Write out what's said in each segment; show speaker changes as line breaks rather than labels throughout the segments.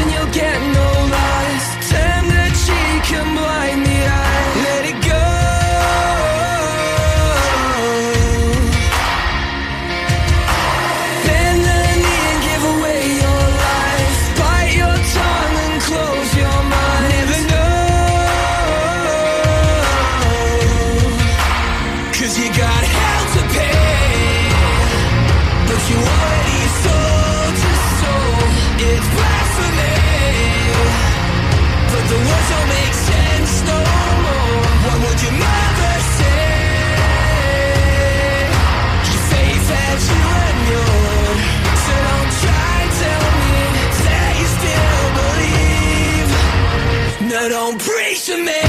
and you'll
get no lies. Turn
the
cheek and blind. to me.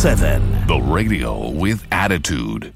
7. The radio with attitude.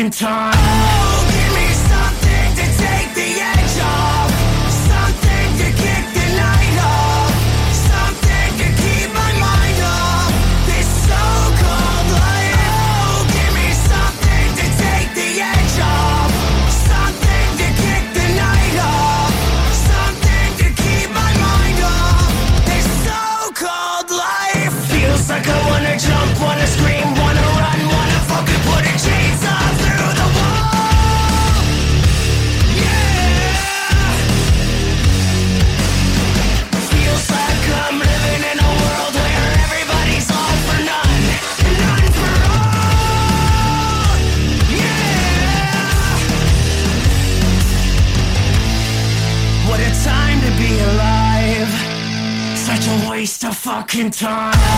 Fucking time. Fucking time.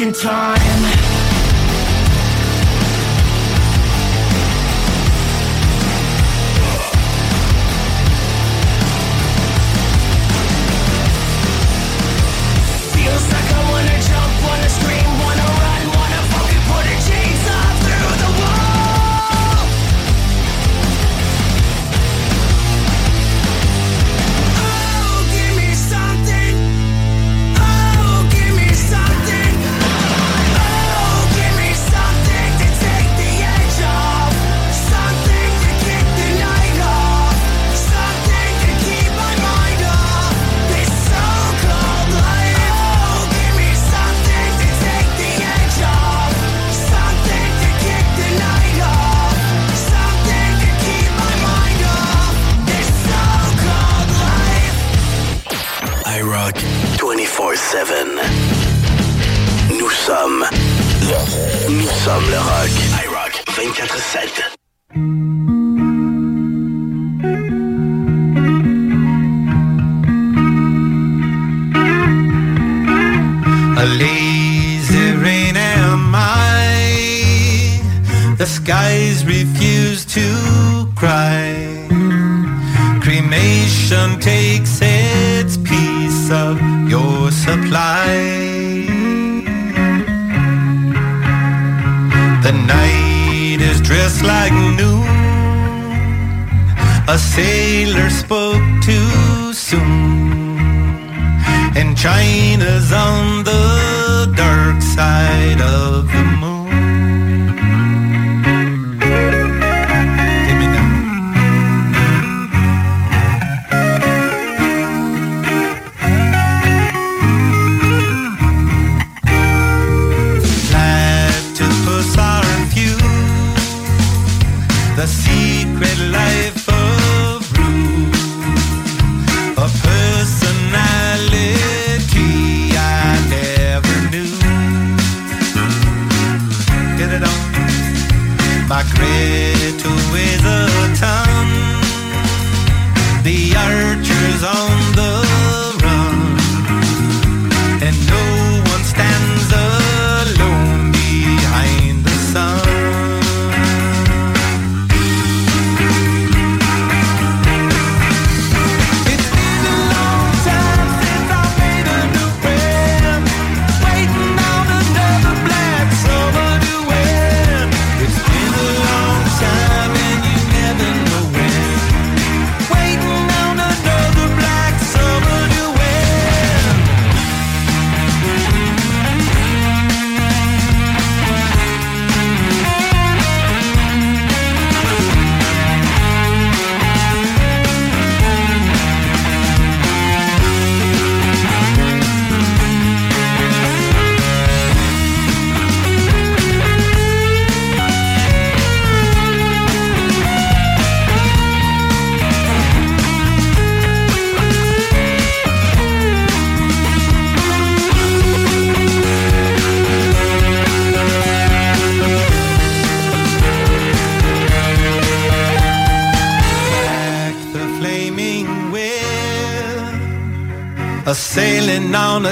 Of time.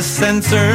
A
censorship,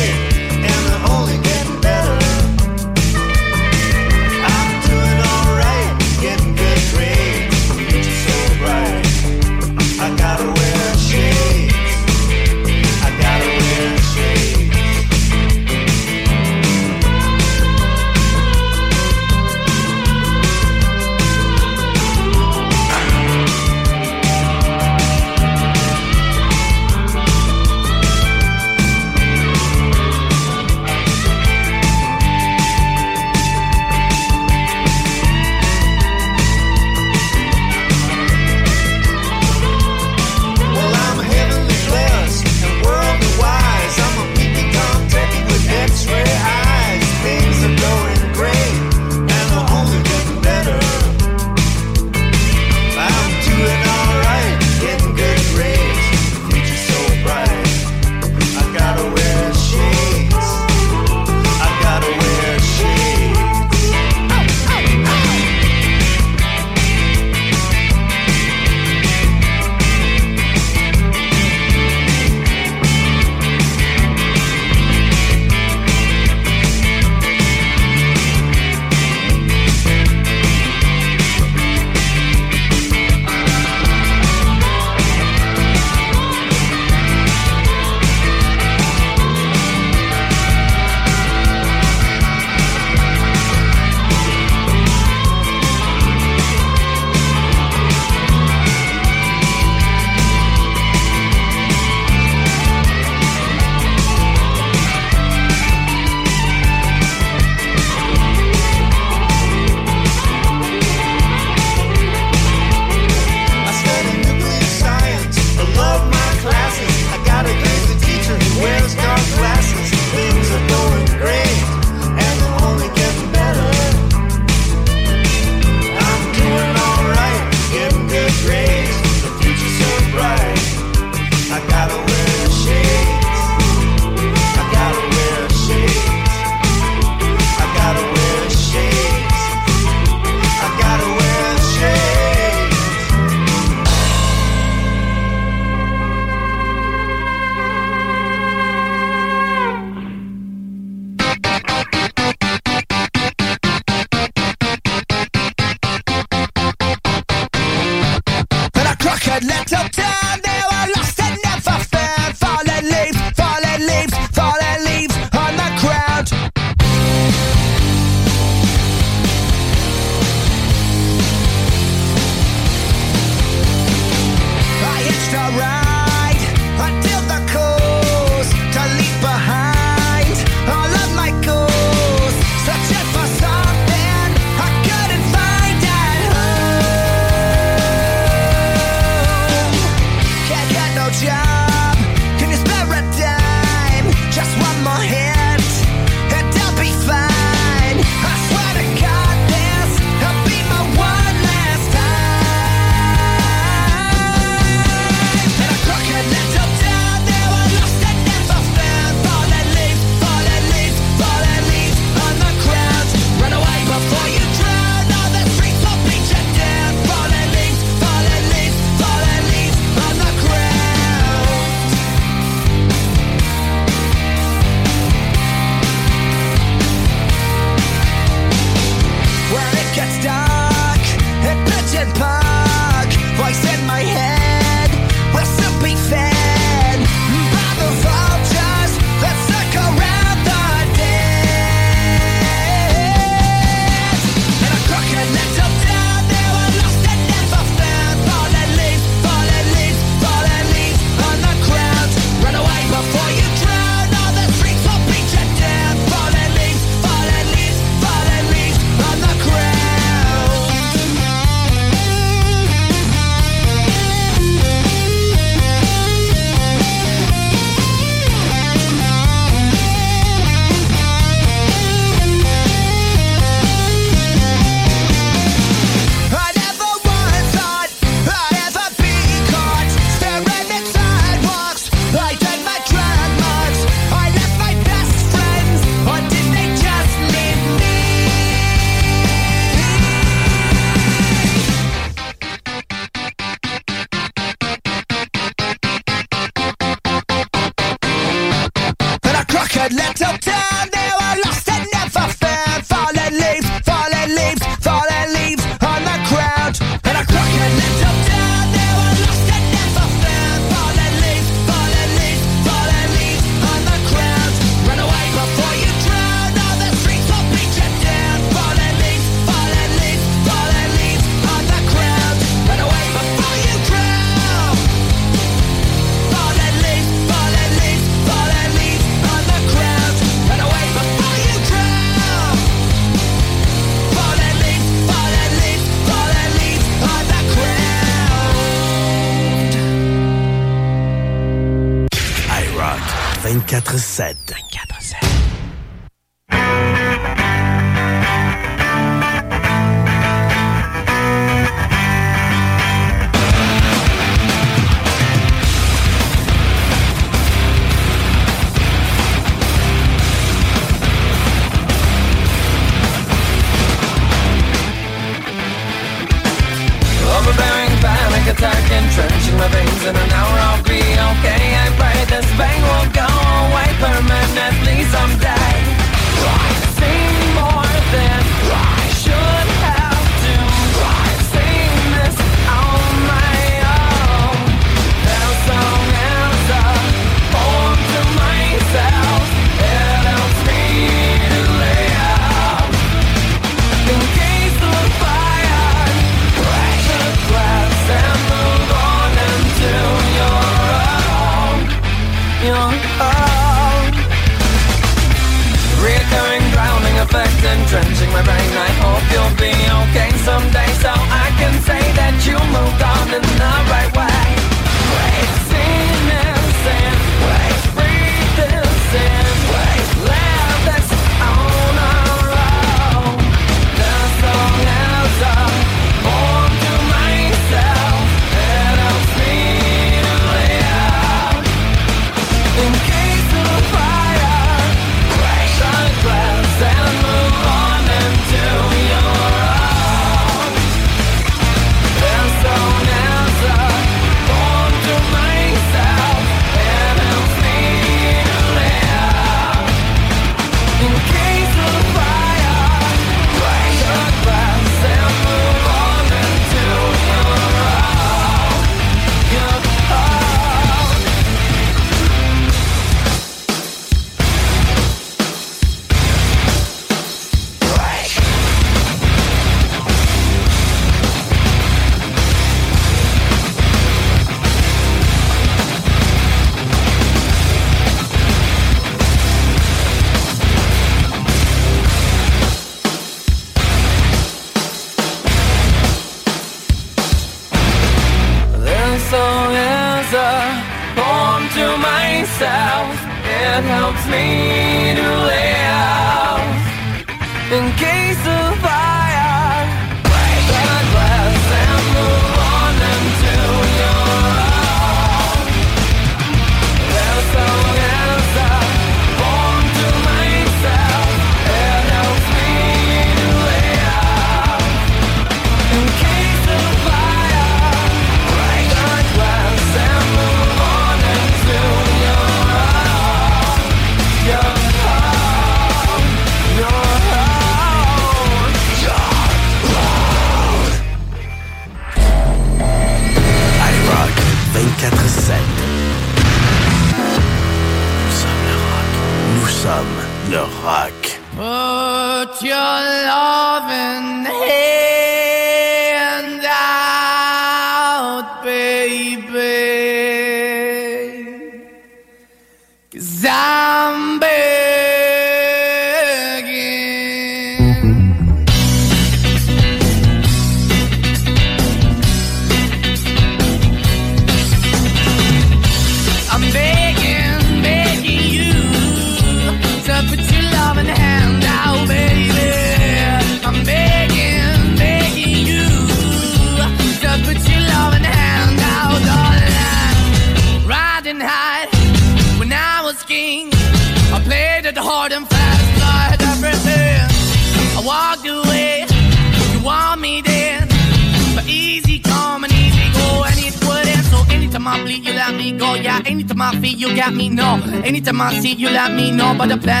But
the plan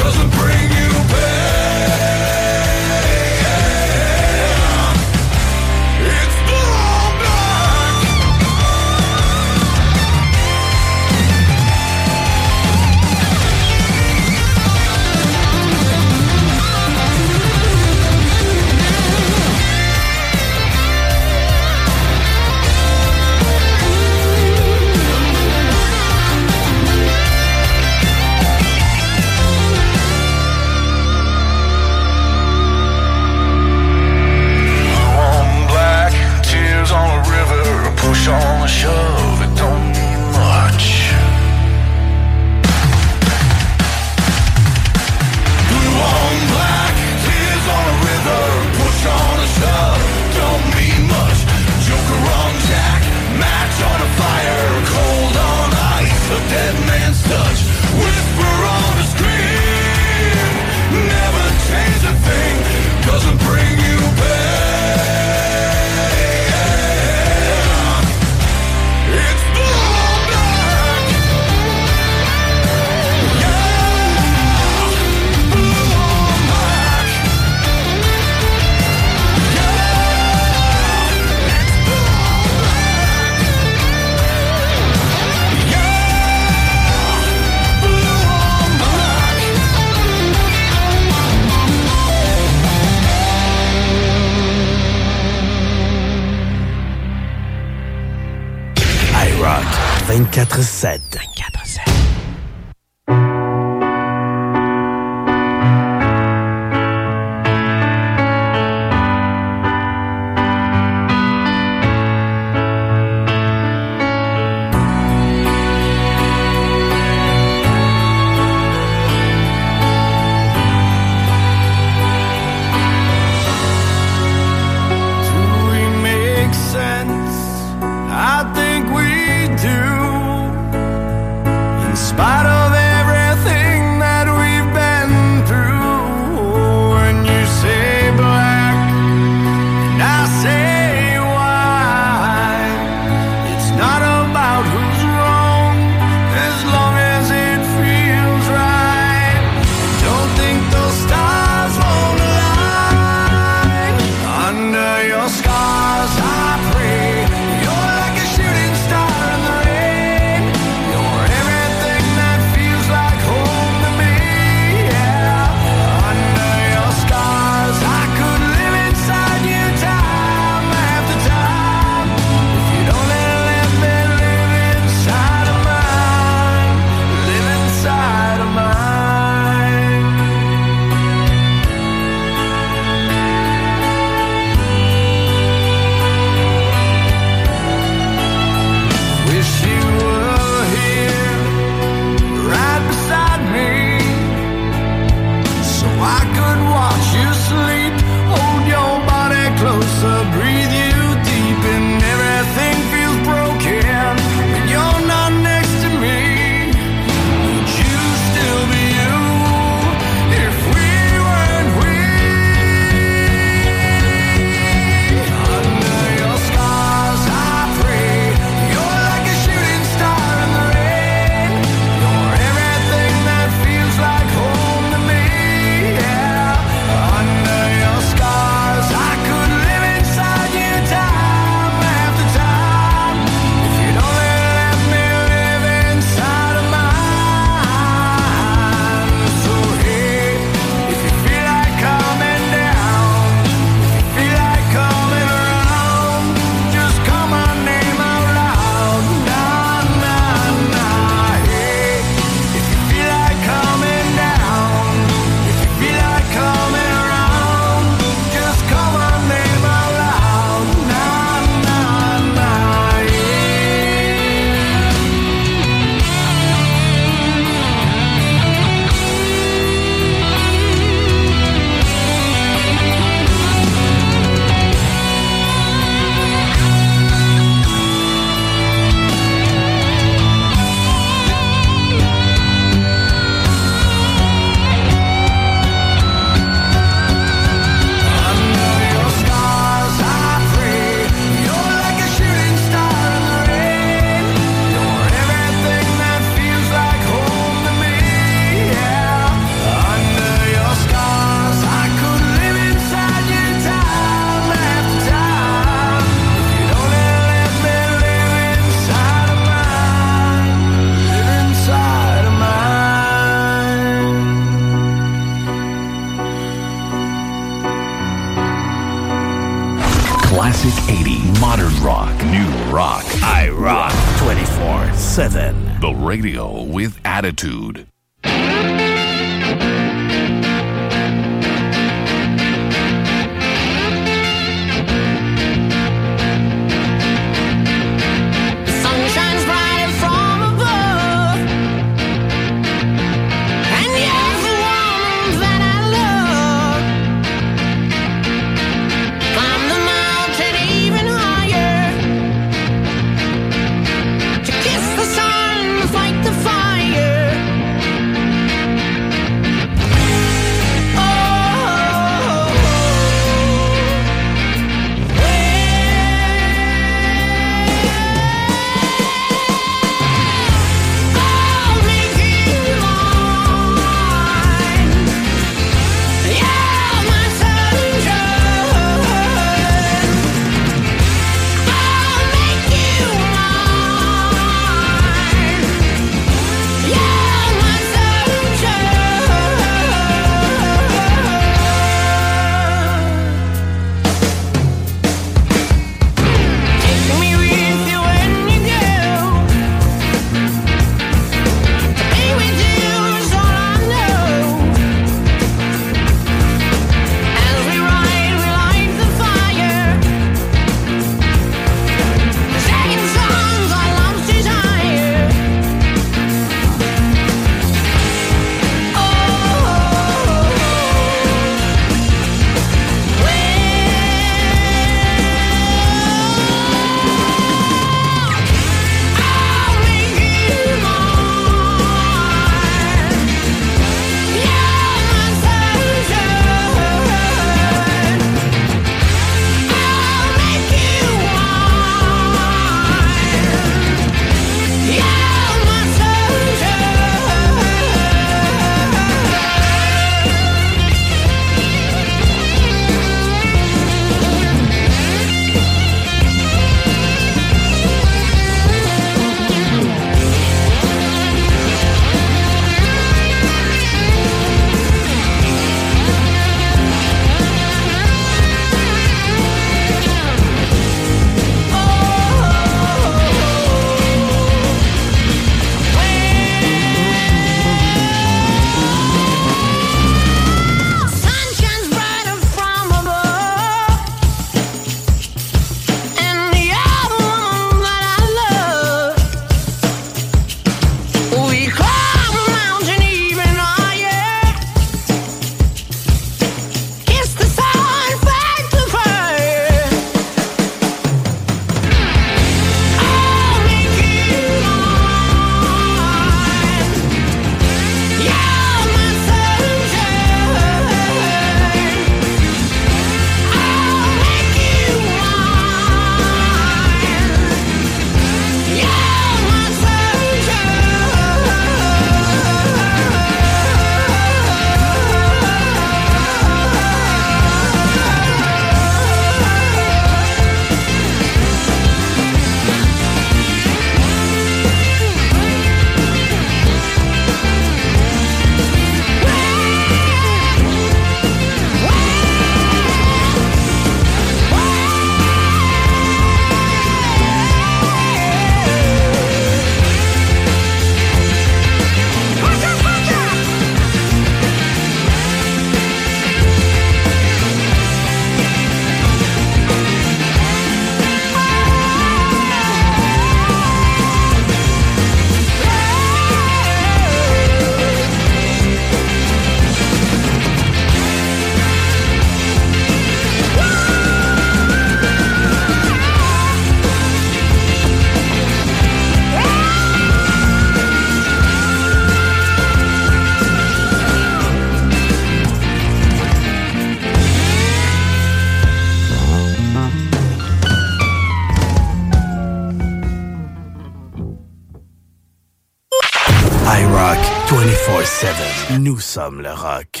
Sam le
rock.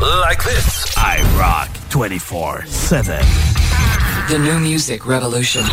Like this. I
rock 24 7. The
new music revolution.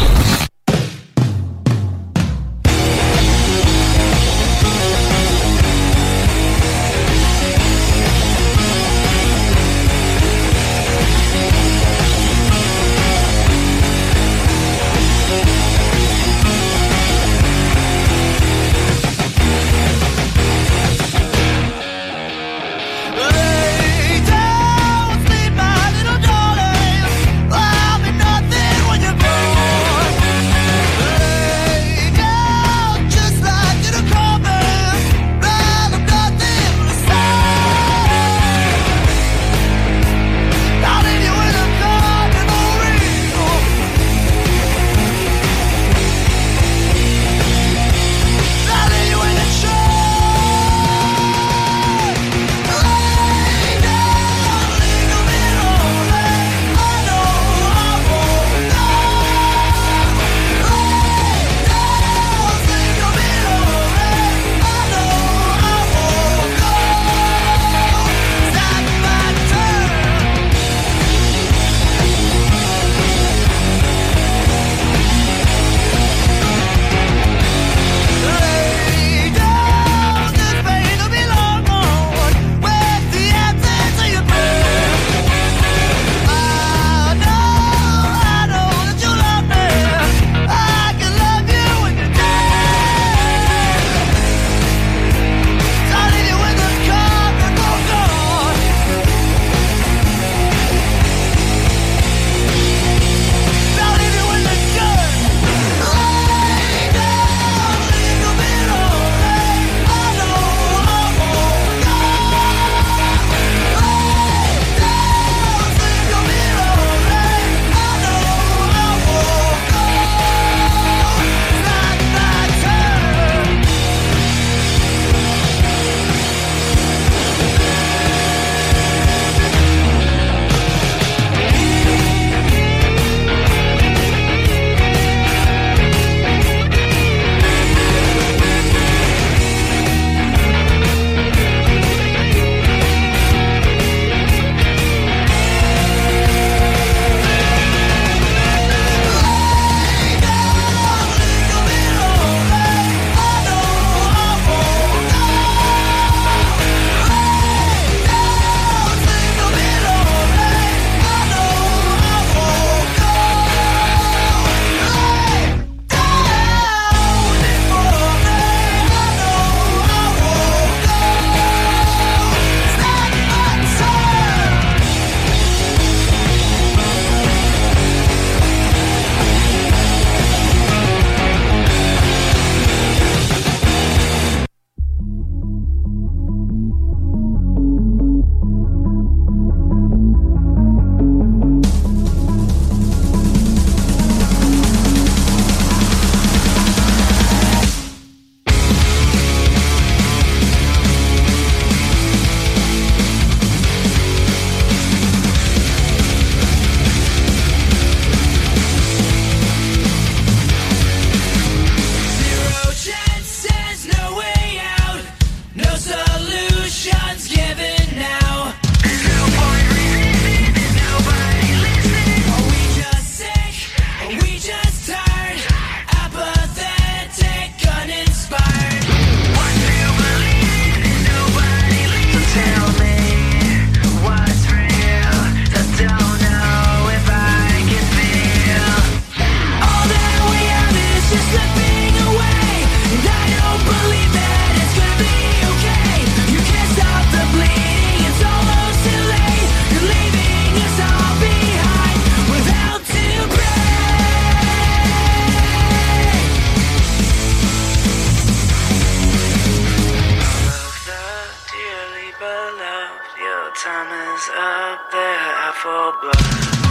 up there for blood.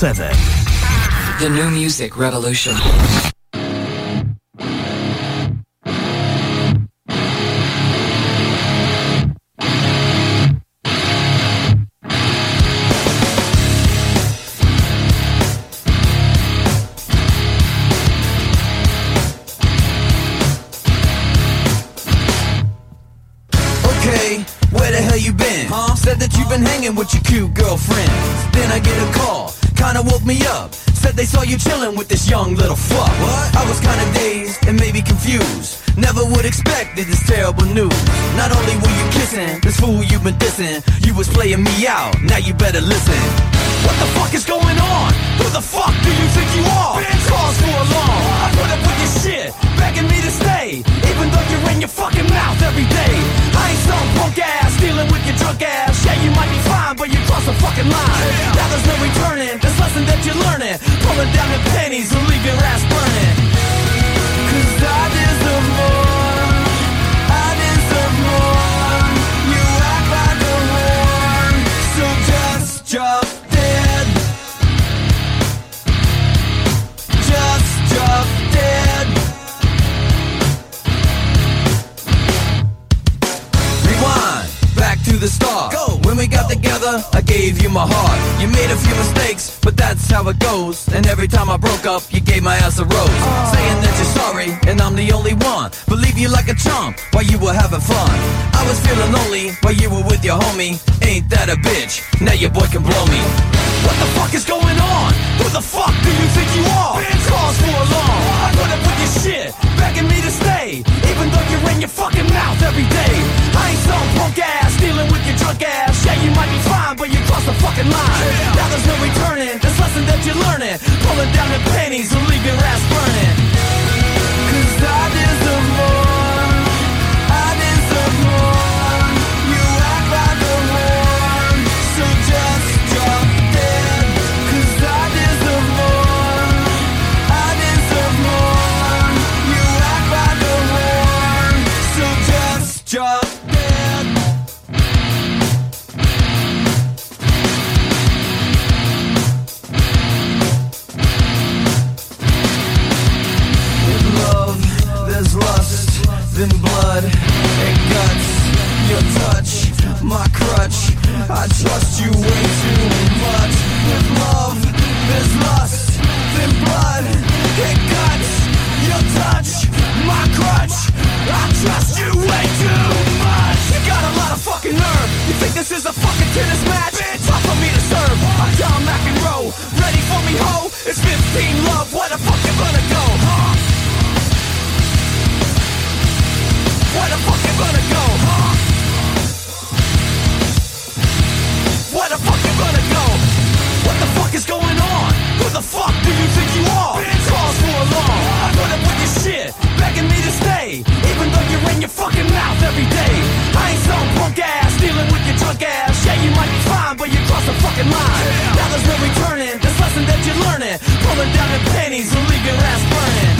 The
New Music Revolution.
Young it goes. And every time I broke up, you gave my ass a rose. Saying that you're sorry, and I'm the only one. Believe you like a chump while you were having fun. I was feeling lonely while you were with your homie. Ain't that a bitch? Now your boy can blow me. What the fuck is going on? Who the fuck do you think you are? Cause for alarm. I put up with your shit, begging me to stay. Even though you're in your fucking mouth every day. I ain't some punk ass dealing with your drunk ass. Yeah, you might be fine, but you cross the fucking line. Now that. Pulling down the pennies and your ass burning. I trust you way too much. With love, there's lust, then blood and guts. Your touch, my crutch. I trust you way too much. You got a lot of fucking nerve. You think this is a fucking tennis match? Bitch, tough for me to serve. I'm John McEnroe. Ready for me, ho? It's 15 love. Where the fuck you gonna go, huh? Where the fuck you gonna go, gonna go? What the fuck is going on? Who the fuck do you think you are? Cause for alarm. I put up with your shit, begging me to stay. Even though you're in your fucking mouth every day. I ain't some punk ass dealing with your drunk ass. Yeah, you might be fine, but you cross the fucking line. Now there's no returning. This lesson that you're learning. Pulling down the pennies will leave your ass burning.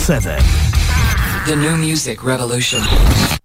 7.
The New Music
Revolution.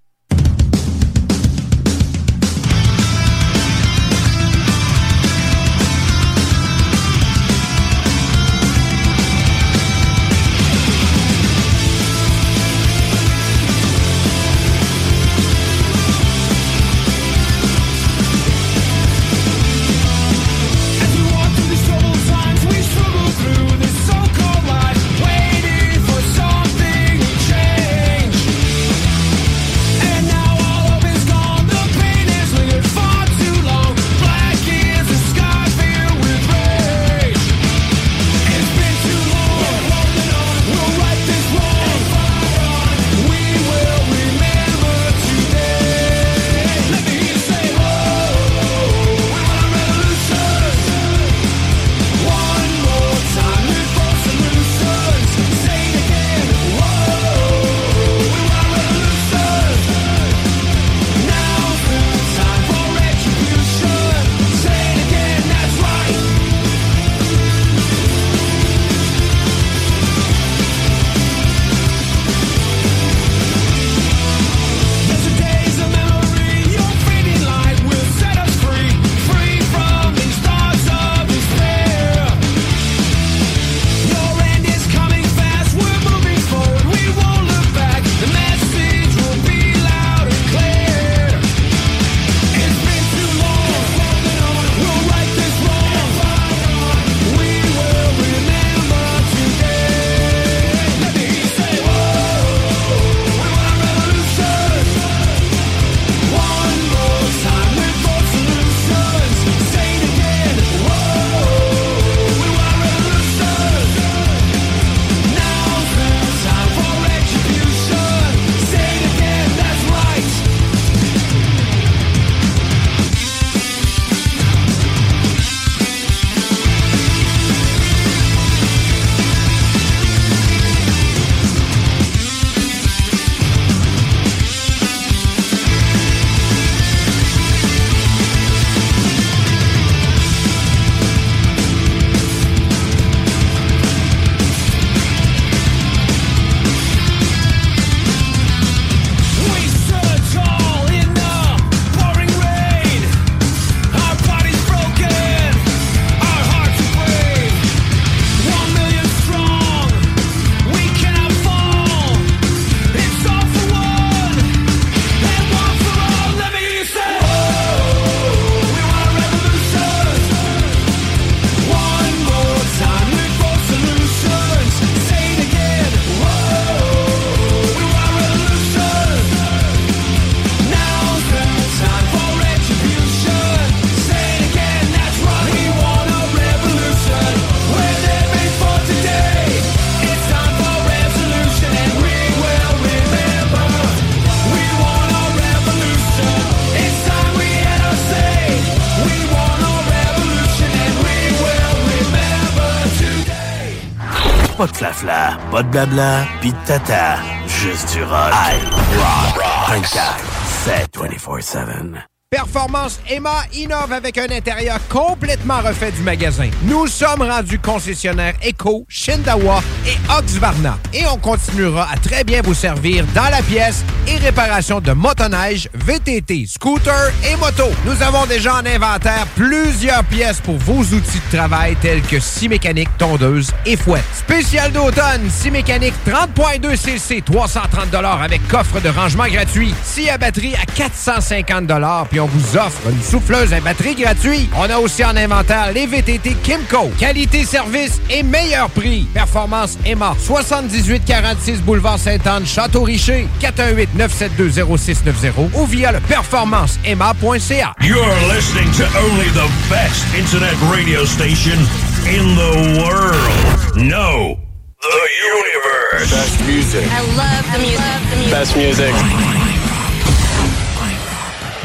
Pas blabla, pis de tata. Juste du rock. I rock 24 7 24 7.
Performance Emma innove avec un intérieur complètement refait du magasin. Nous sommes rendus concessionnaires Eco, Shindawa et Oxvarna. Et on continuera à très bien vous servir dans la pièce et réparation de motoneige, VTT, scooter et moto. Nous avons déjà en inventaire plusieurs pièces pour vos outils de travail tels que scie mécanique, tondeuse et fouette. Spécial d'automne, scie mécanique 30.2 cc, 330 avec coffre de rangement gratuit. Scie à batterie à 450 puis on vous offre une souffleuse à batterie gratuite. On a aussi en inventaire les VTT Kimco. Qualité, service et meilleur prix. Performance Emma. 7846 boulevard Sainte-Anne, Château-Richer. 418-972-0690 ou via le performanceemma.ca.
You're listening to only the best internet radio station in the world. No, the universe. Best music.
I love the music.
Best music.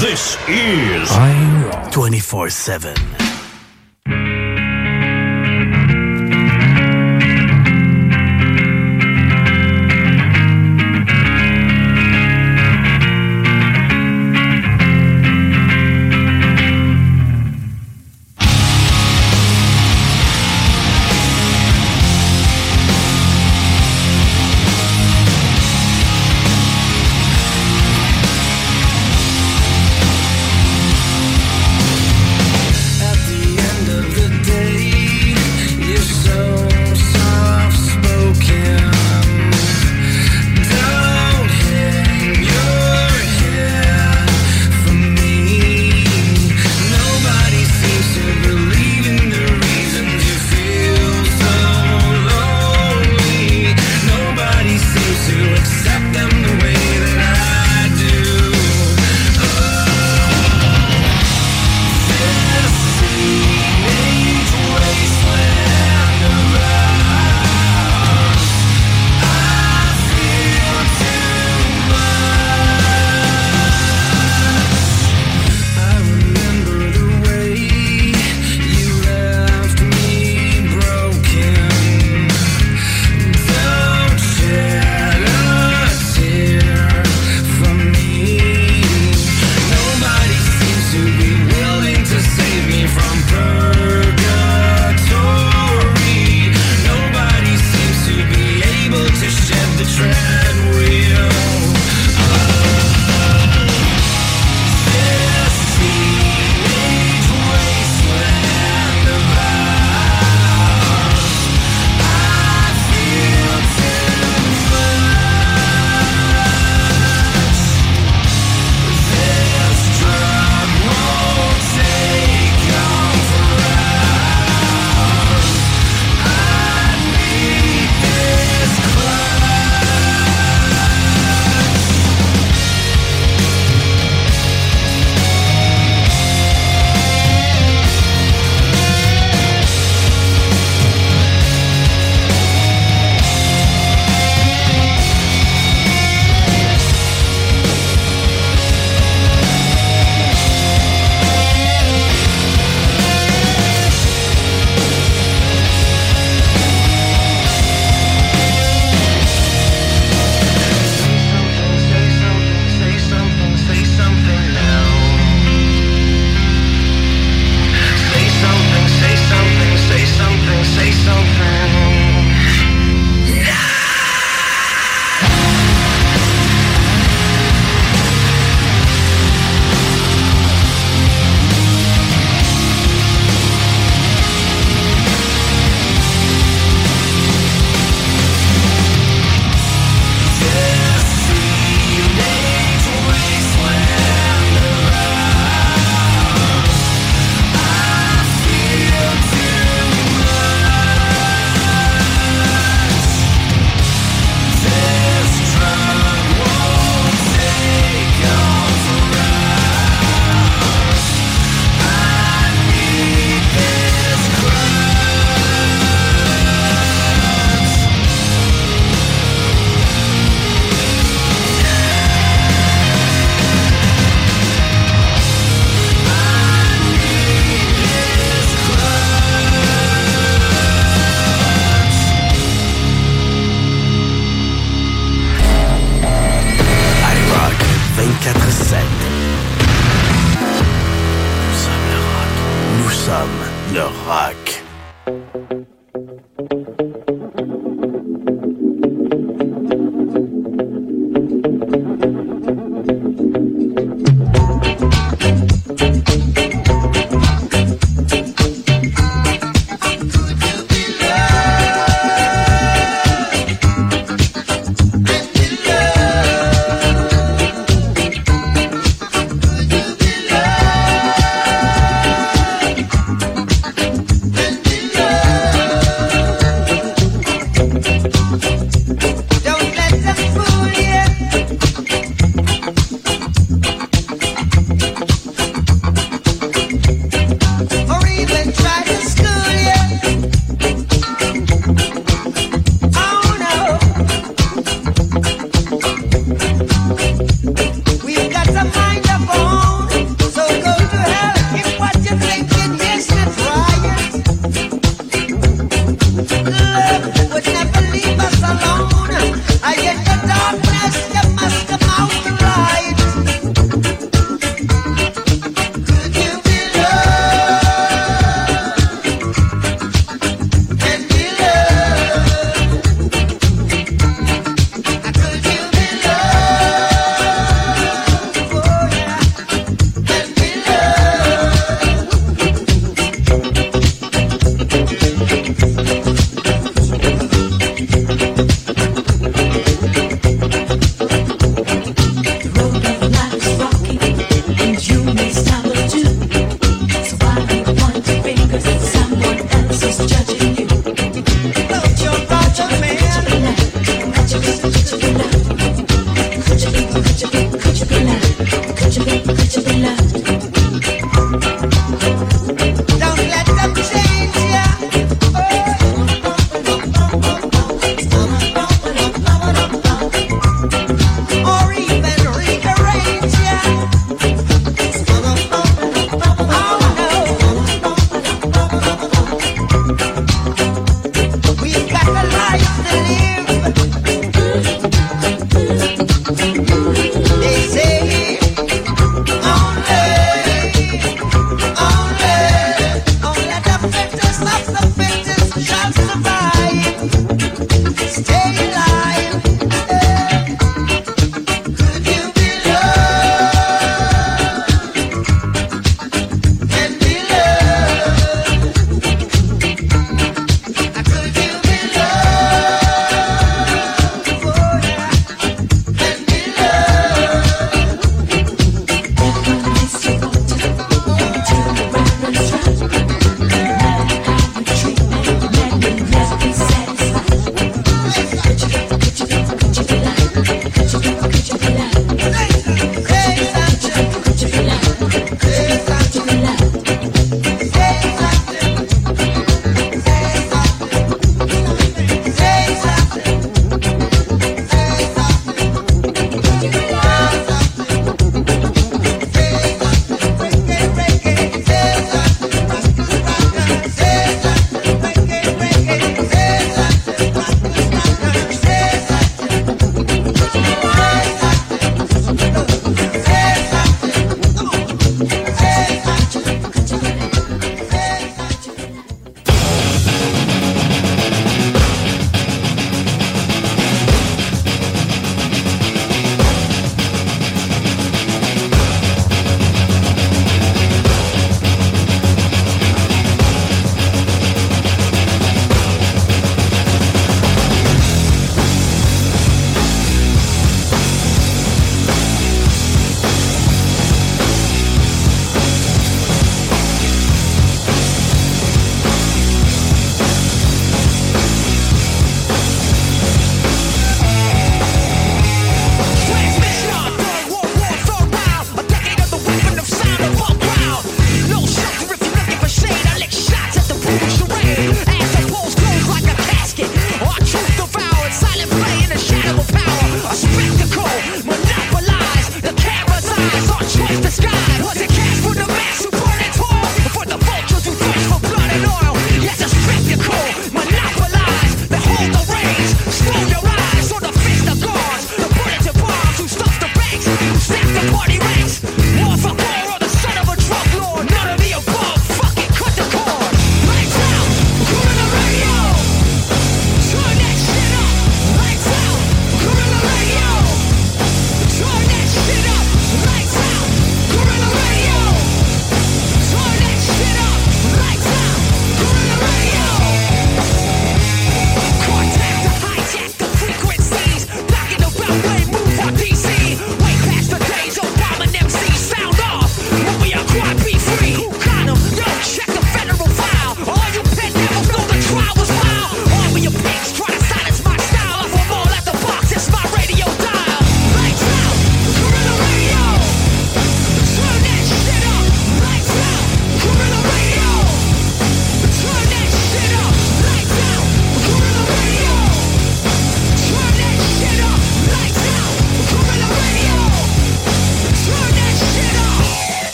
This is
24 7.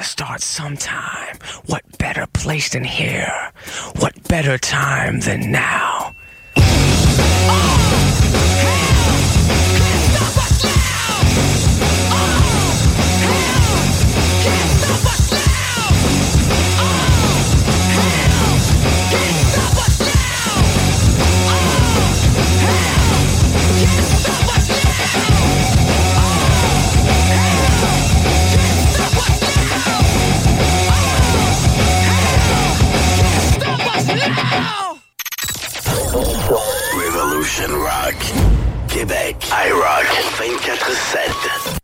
to start sometime. What better place than here? What better time than now?
Oh, Revolution Rock. Québec. iRock 24-7.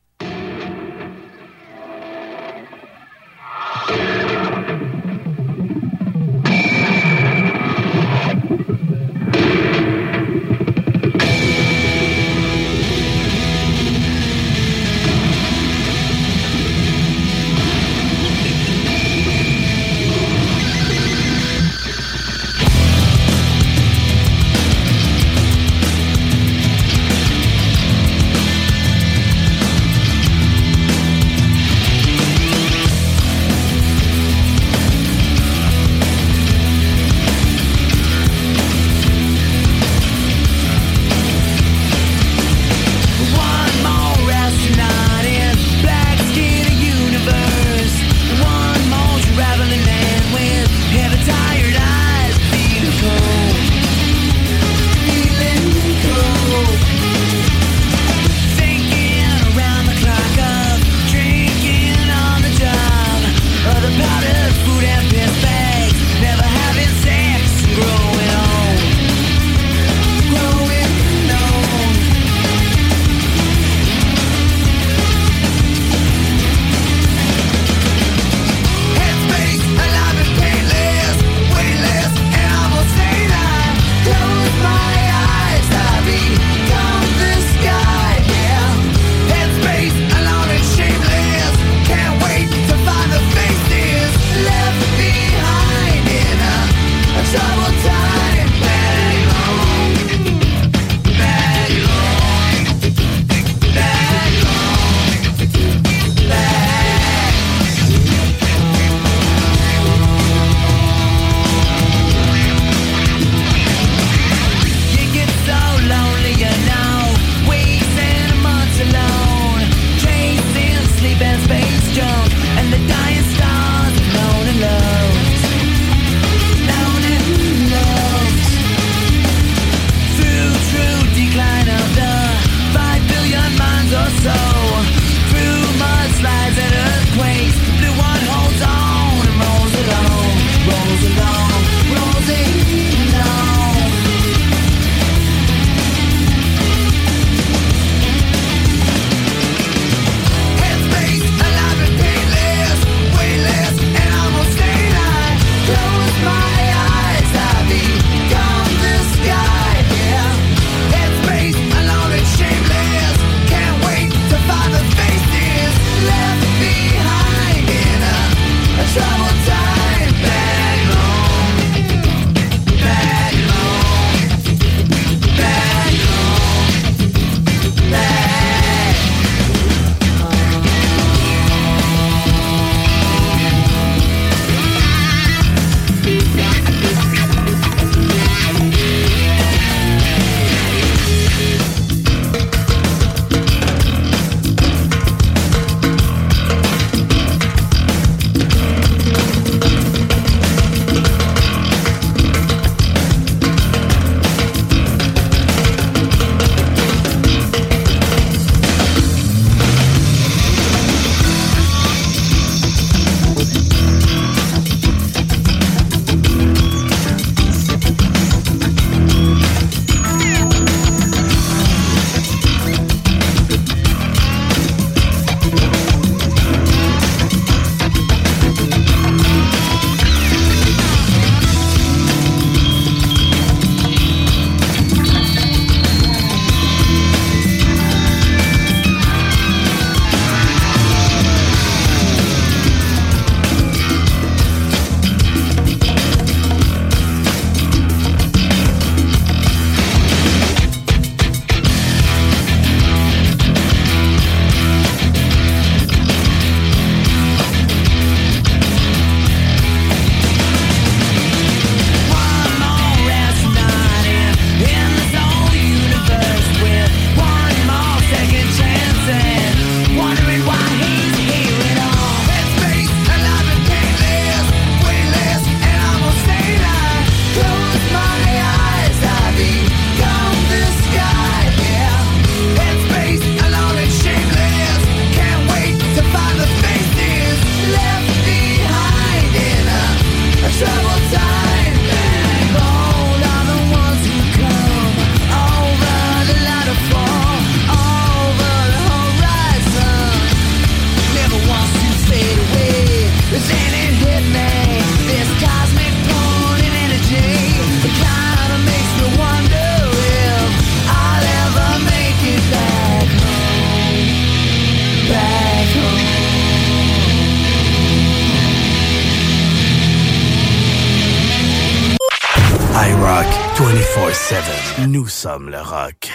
le rock.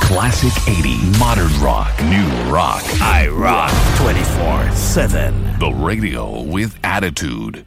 Classic 80, modern rock, new rock.
iRock 24-7.
The radio with attitude.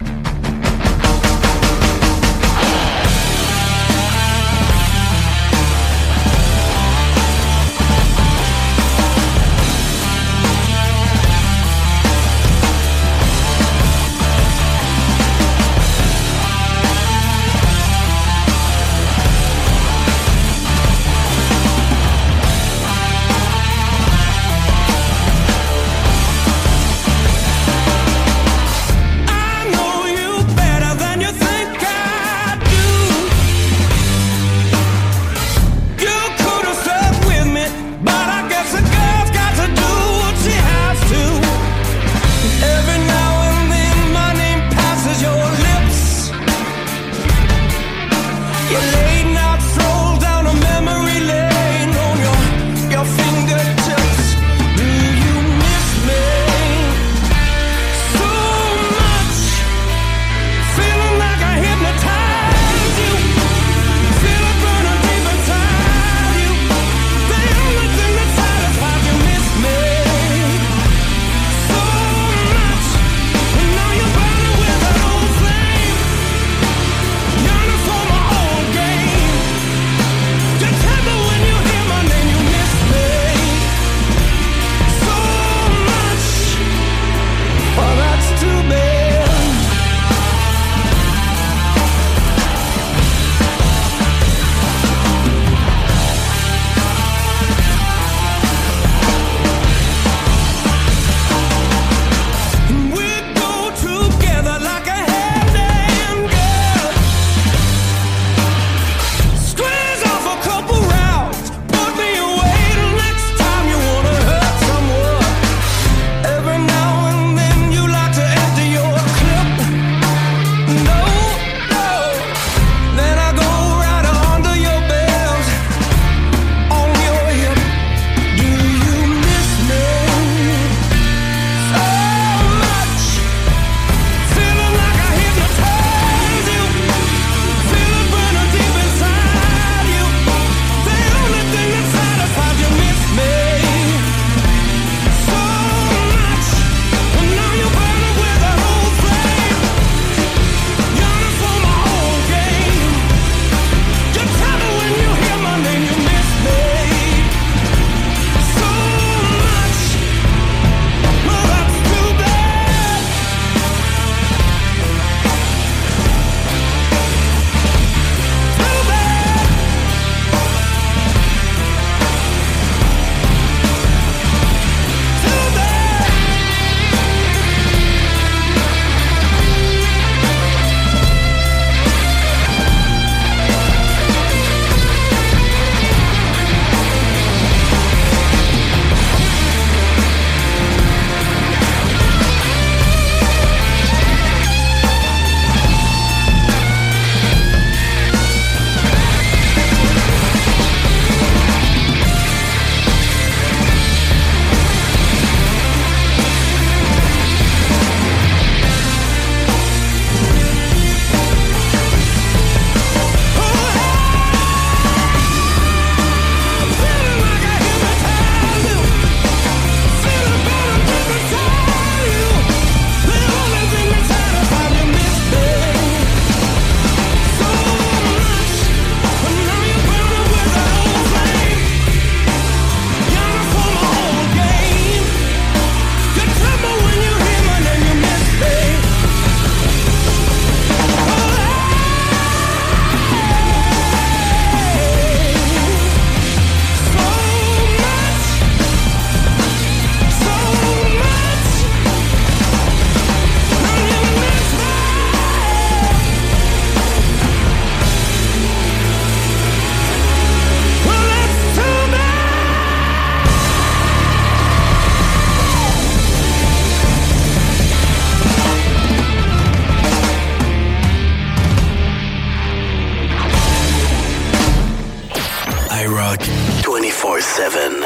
Rock 24-7.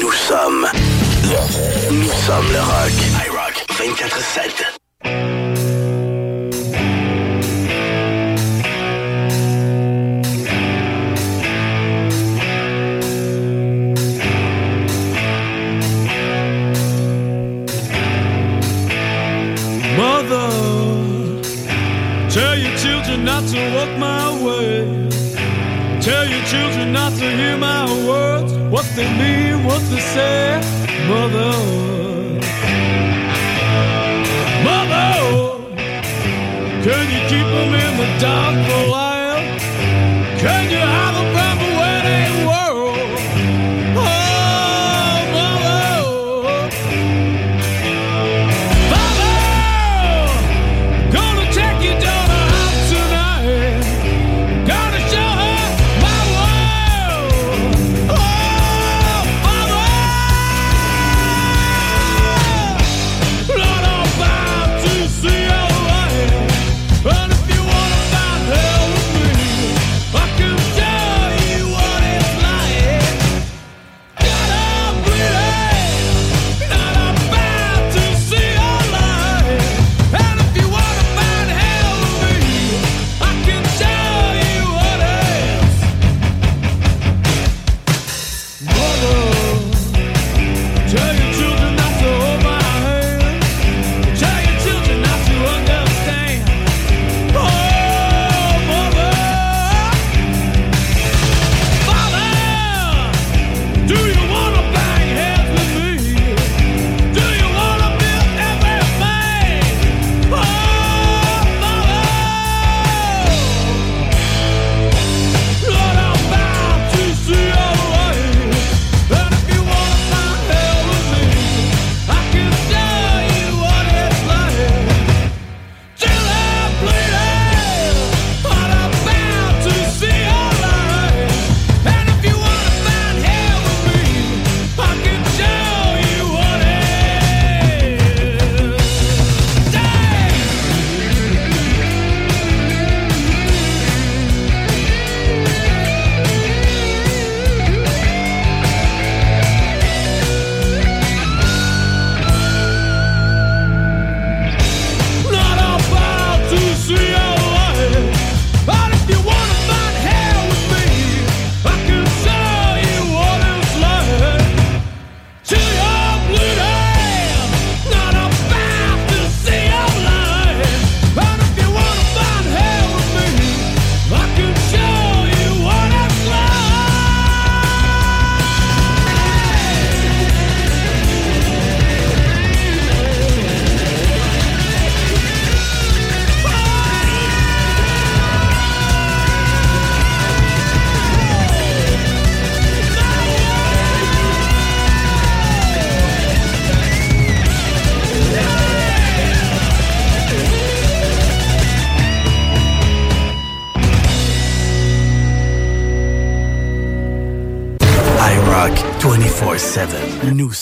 Nous sommes le rock. Nous sommes le rock. iRock 24-7.
Mother, tell your children not to walk my way. Tell your children not to hear my words, what they mean, what they say, mother. Mother, can you keep them in the dark for life?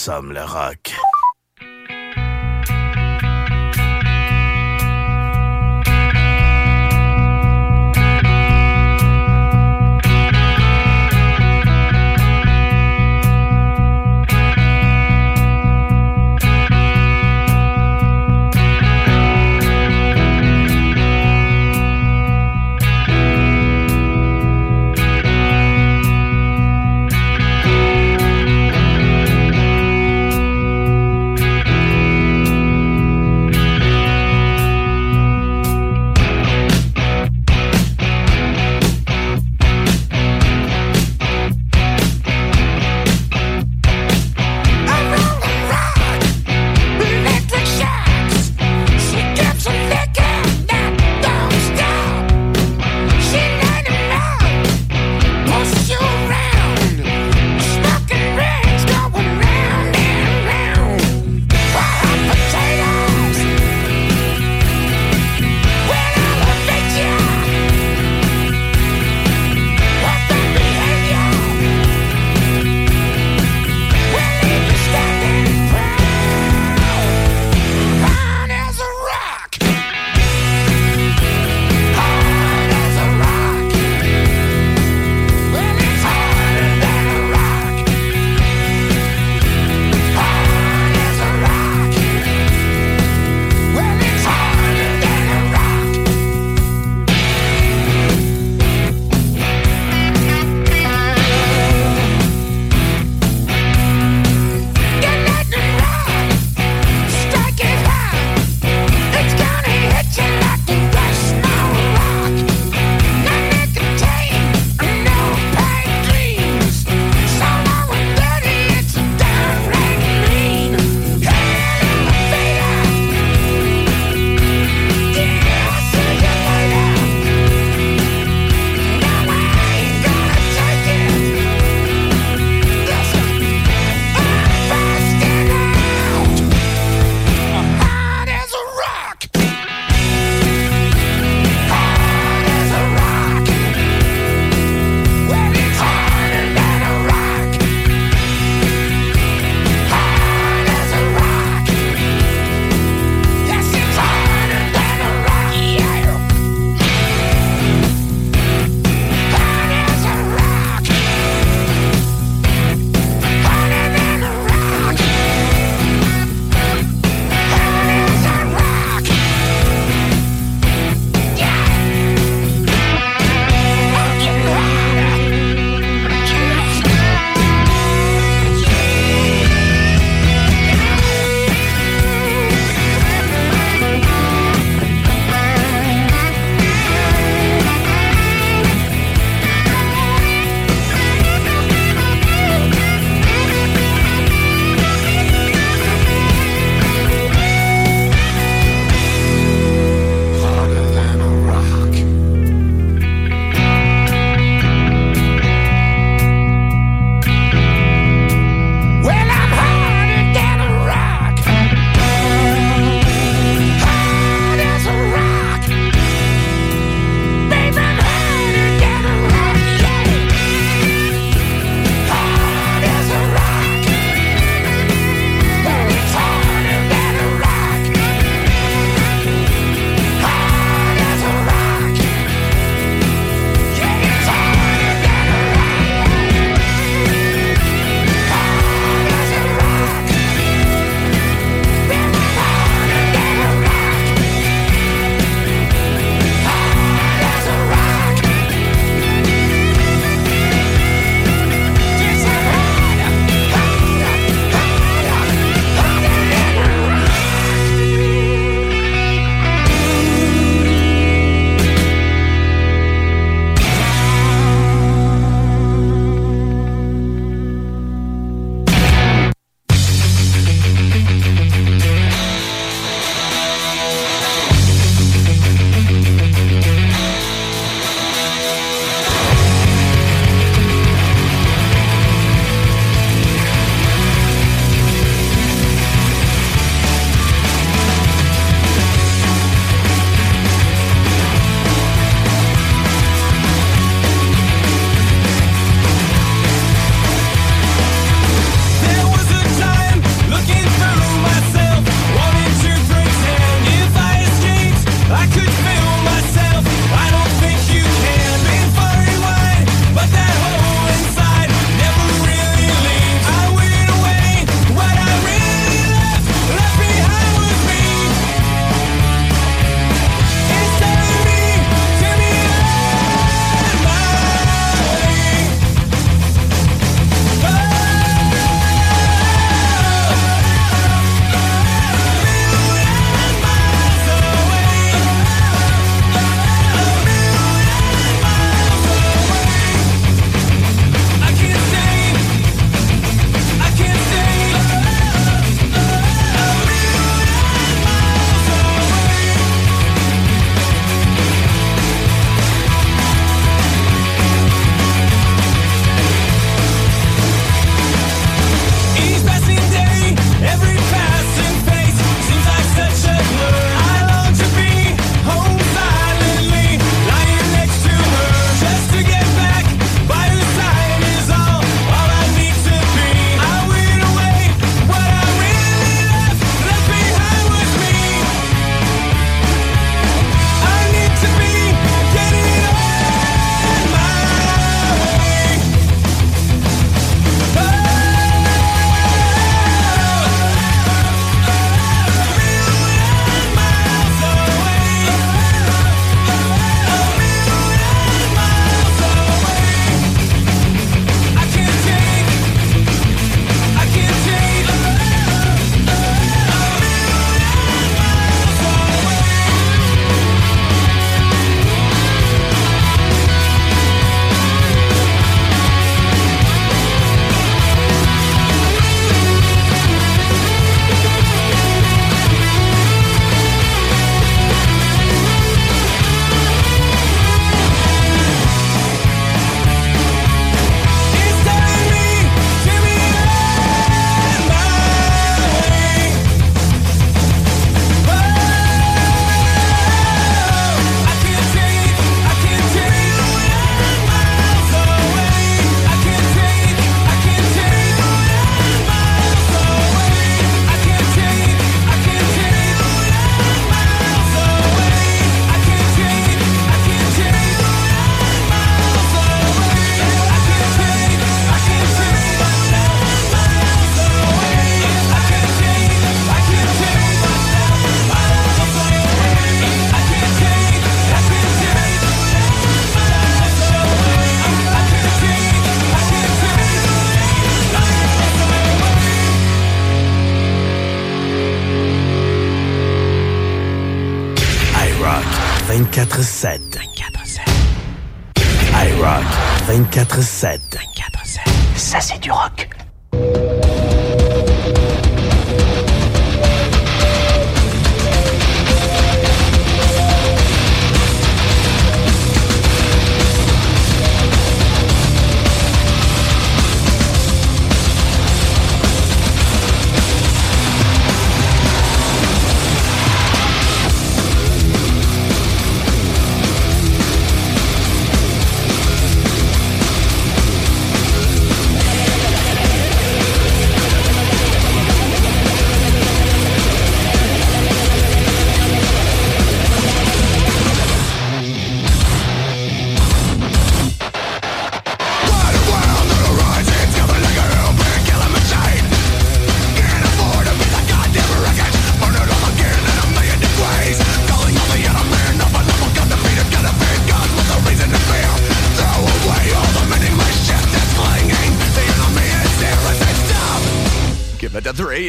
ressemblera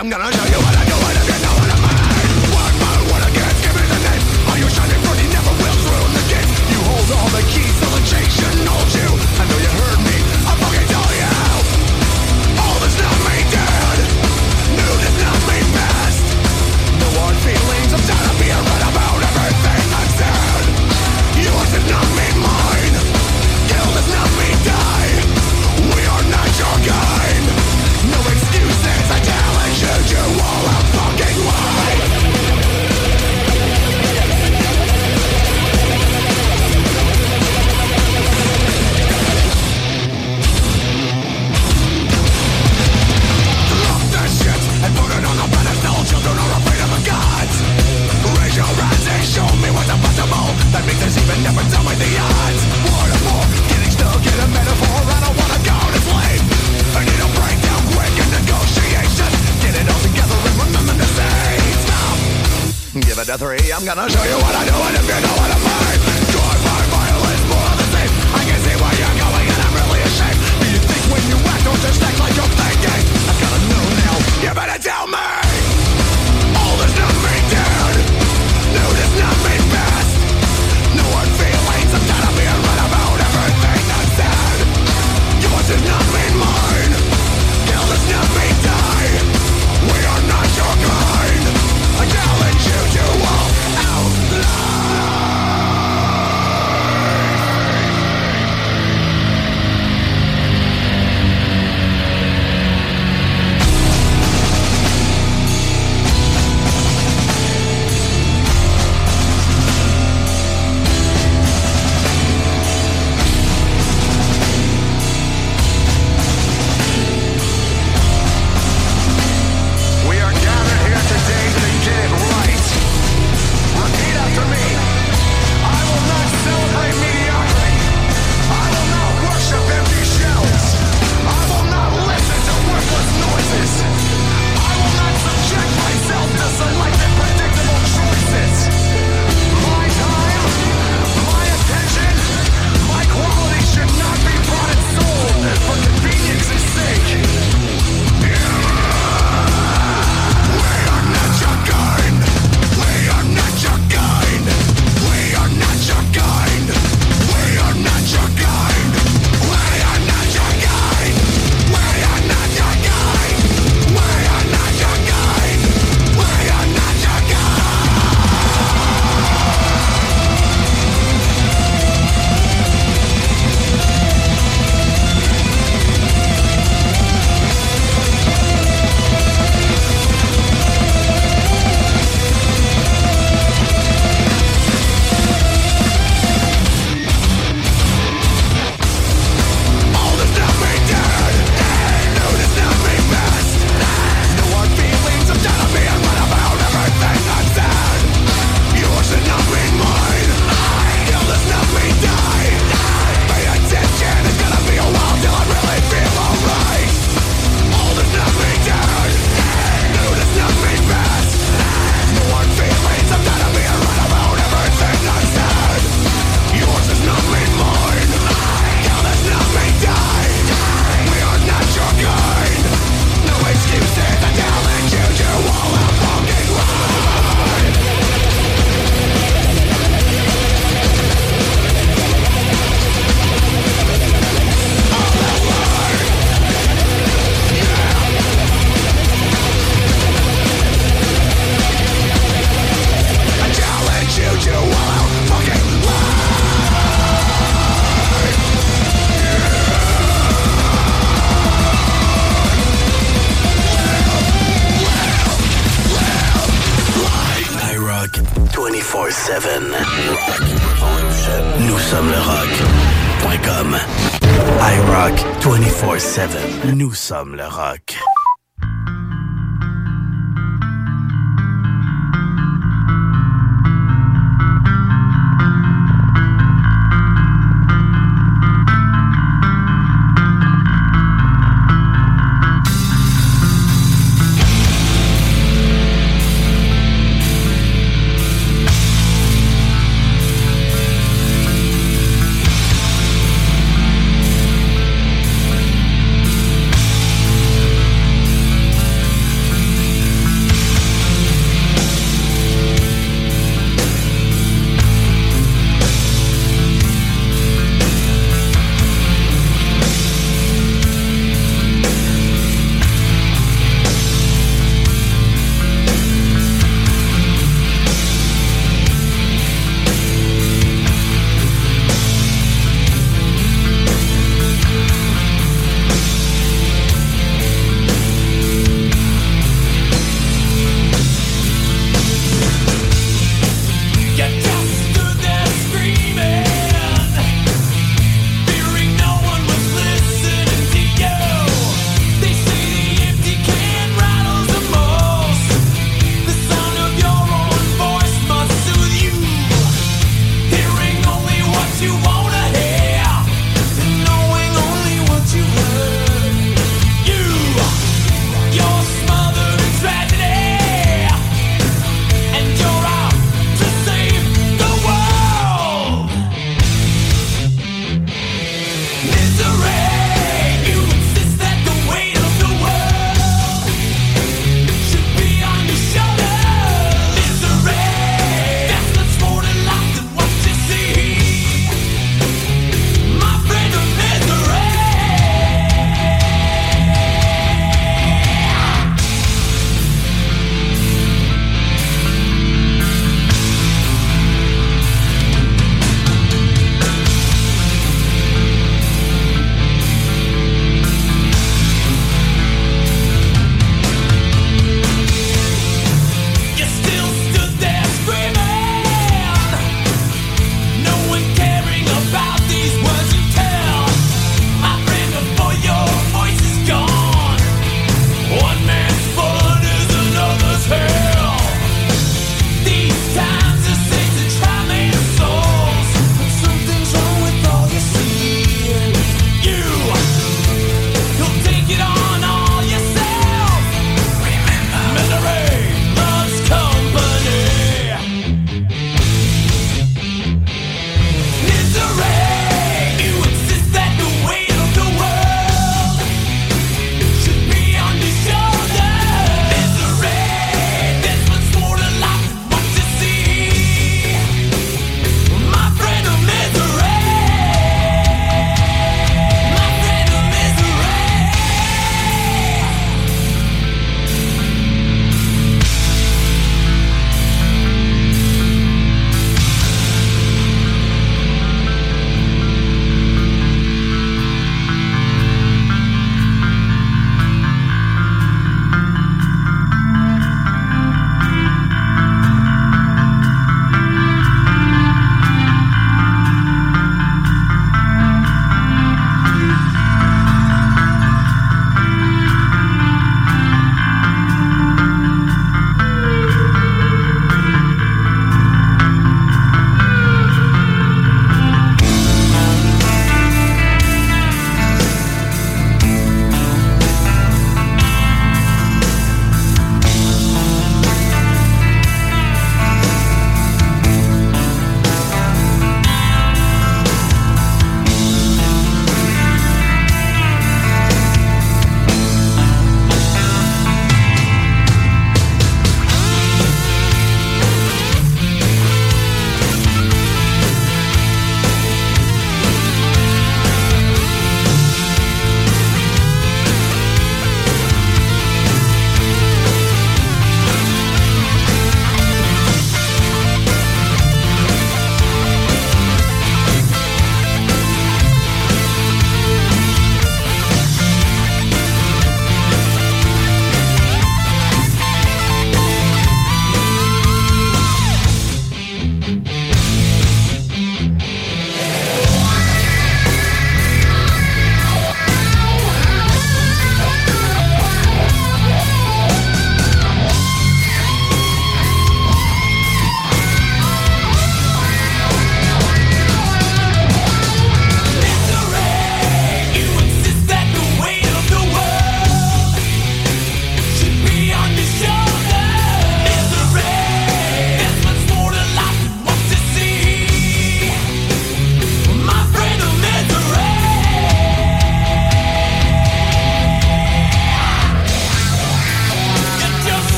I'm
gonna
24-7.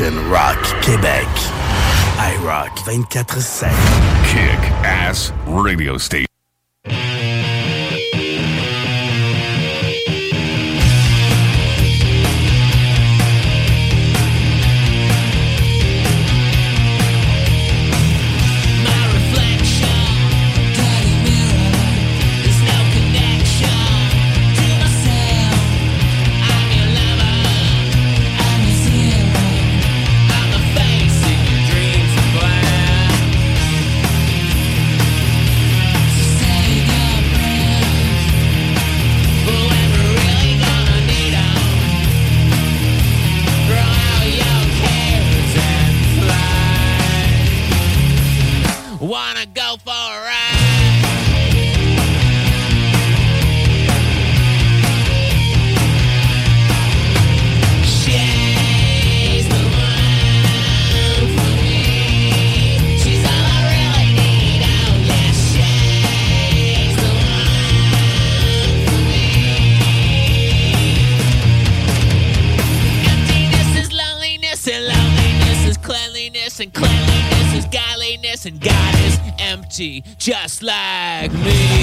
Rock Québec. iRock 24-7.
Kick Ass Radio Station.
just like me.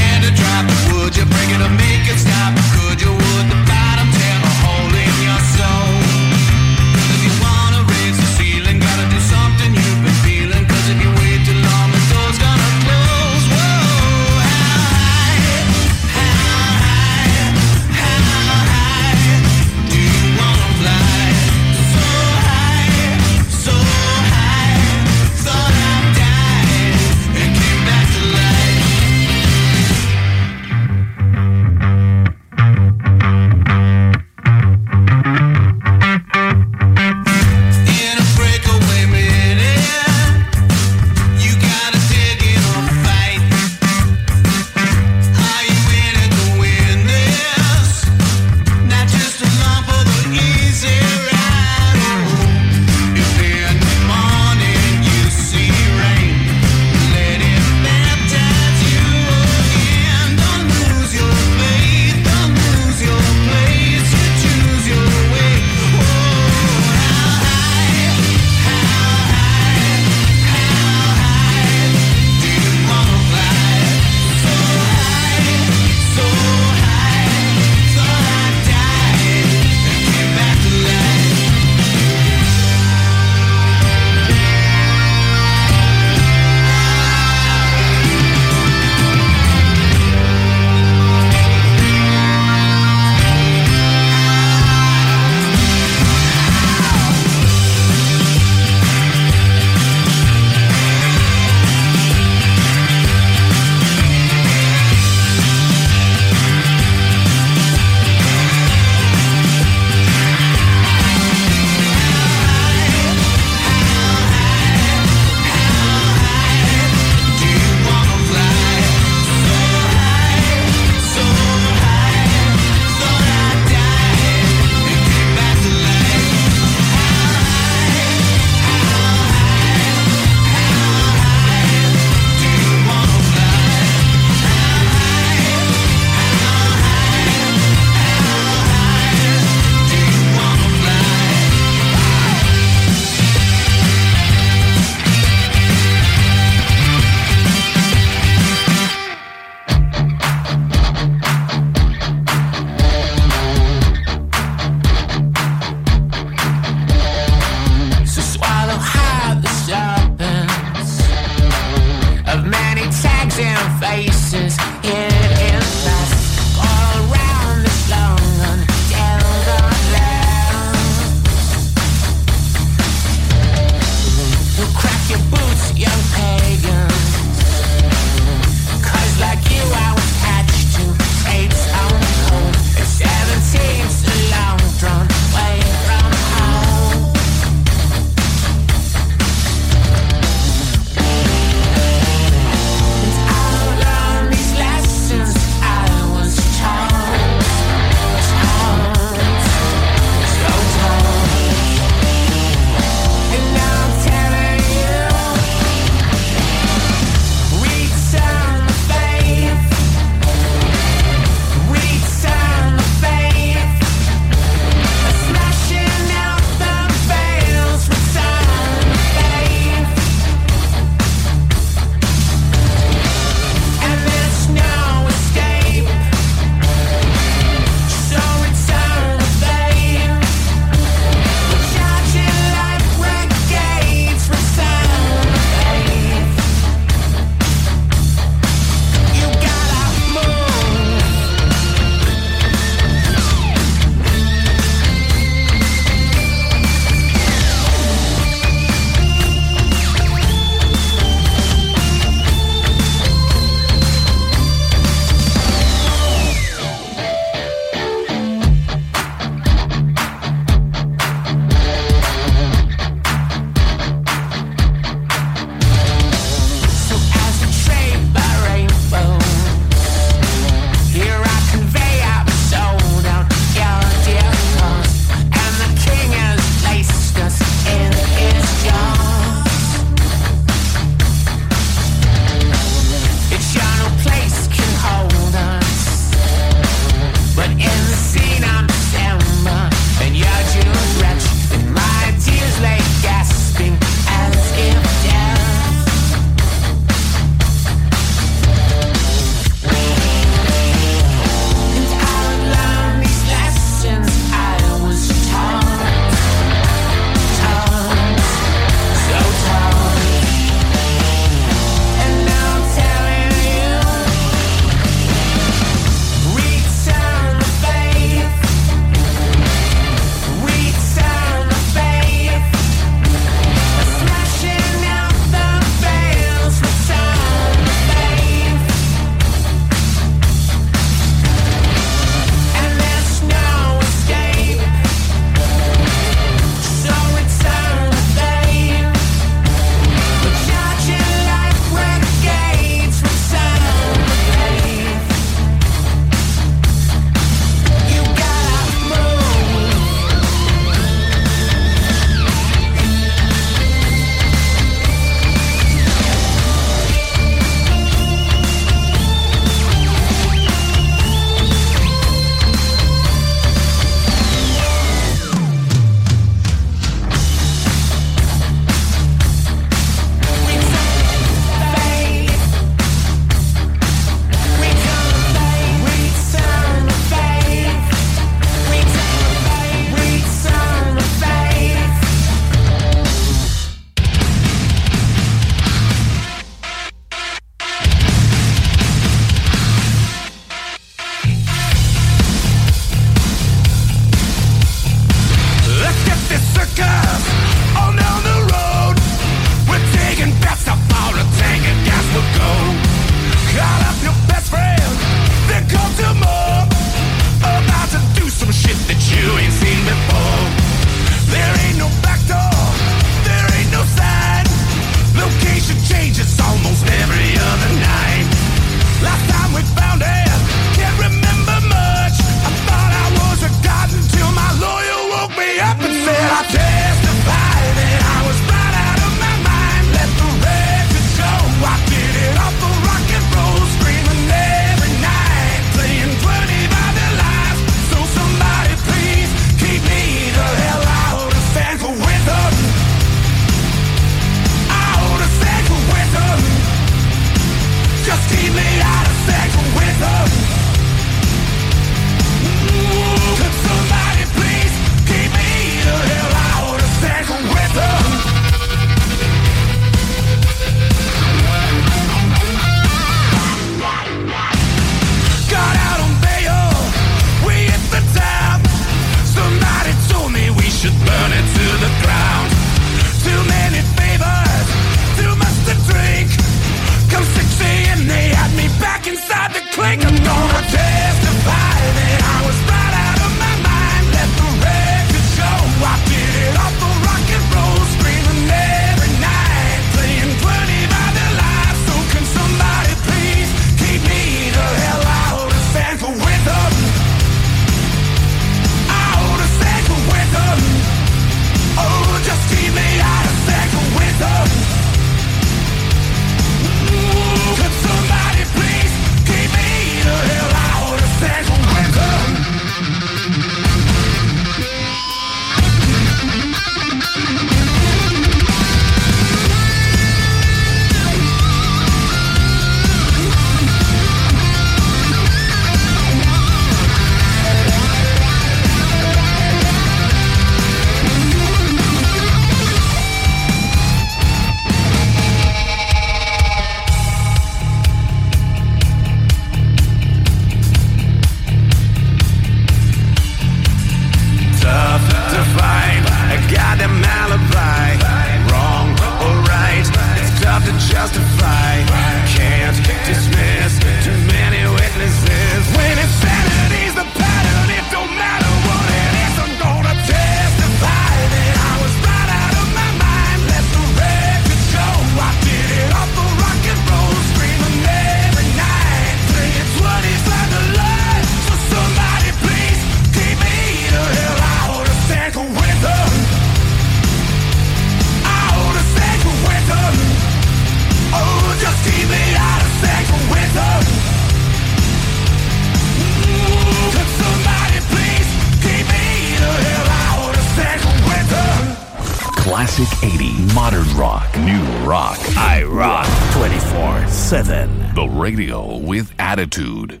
radio
with attitude.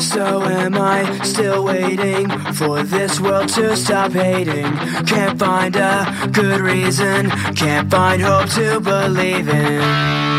So am I still waiting for this world to stop hating? Can't find a good reason, can't find hope to believe in.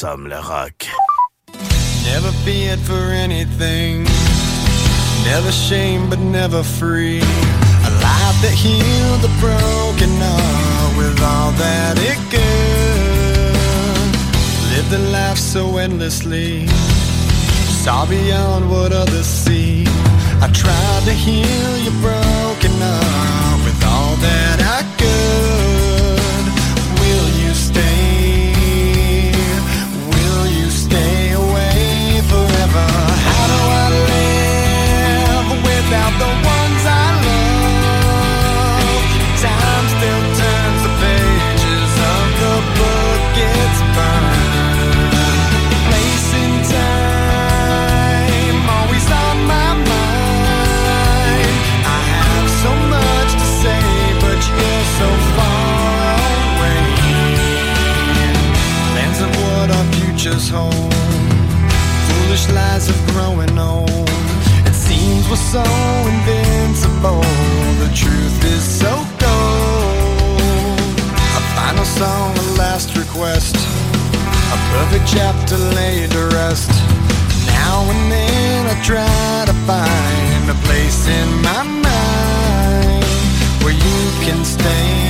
Sam le rock.
Never feared for anything. Never shame, but never free. A life that healed the broken heart with all that it could. Live the life so endlessly. Saw beyond what others see. I tried to heal your broken heart with all that I so invincible. The truth is so cold. A final song, a last request. A perfect chapter laid to rest. Now and then I try to find a place in my mind where you can stay.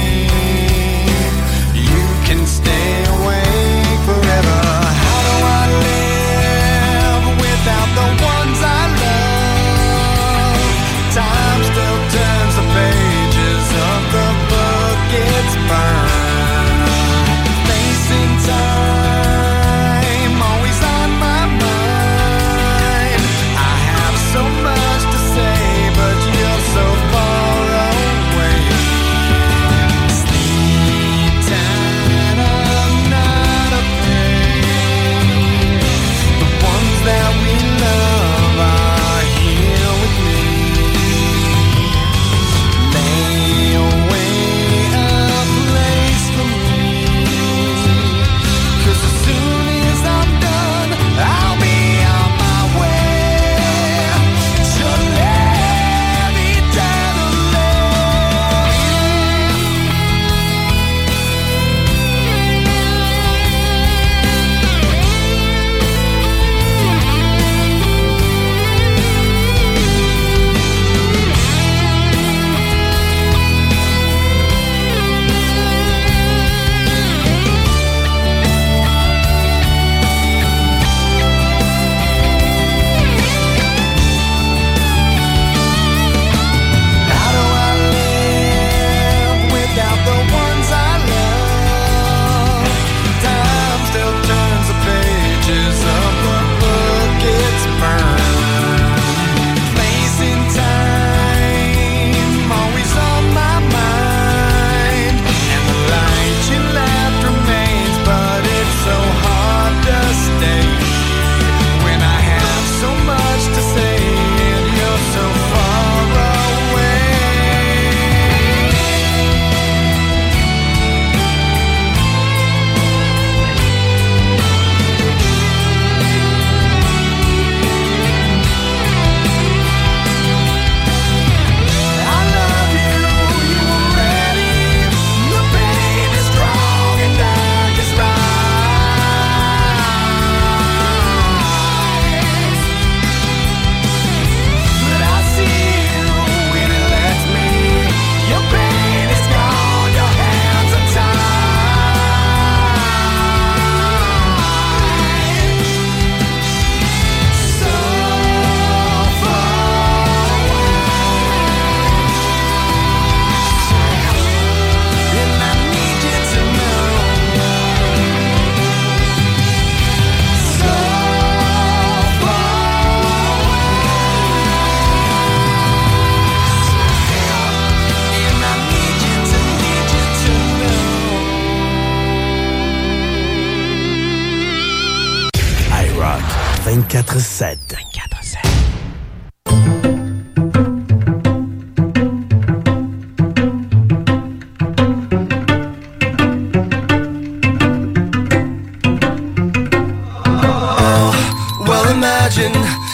24-7. 24-7.